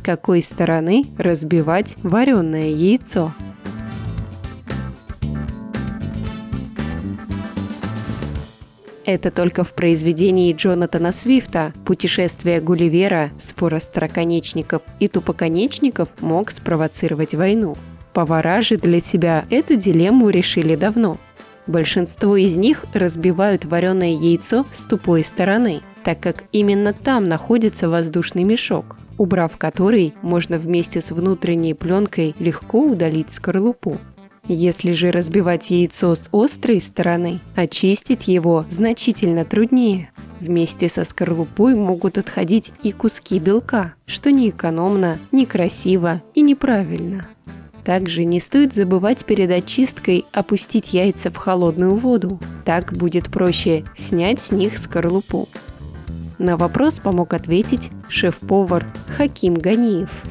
какой стороны разбивать вареное яйцо. Это только в произведении Джонатана Свифта «Путешествие Гулливера, спор остроконечников и тупоконечников мог спровоцировать войну». Повара же для себя эту дилемму решили давно. Большинство из них разбивают вареное яйцо с тупой стороны, так как именно там находится воздушный мешок, убрав который, можно вместе с внутренней пленкой легко удалить скорлупу. Если же разбивать яйцо с острой стороны, очистить его значительно труднее. Вместе со скорлупой могут отходить и куски белка, что не экономно, некрасиво и неправильно. Также не стоит забывать перед очисткой опустить яйца в холодную воду. Так будет проще снять с них скорлупу. На вопрос помог ответить шеф-повар Хаким Ганиев.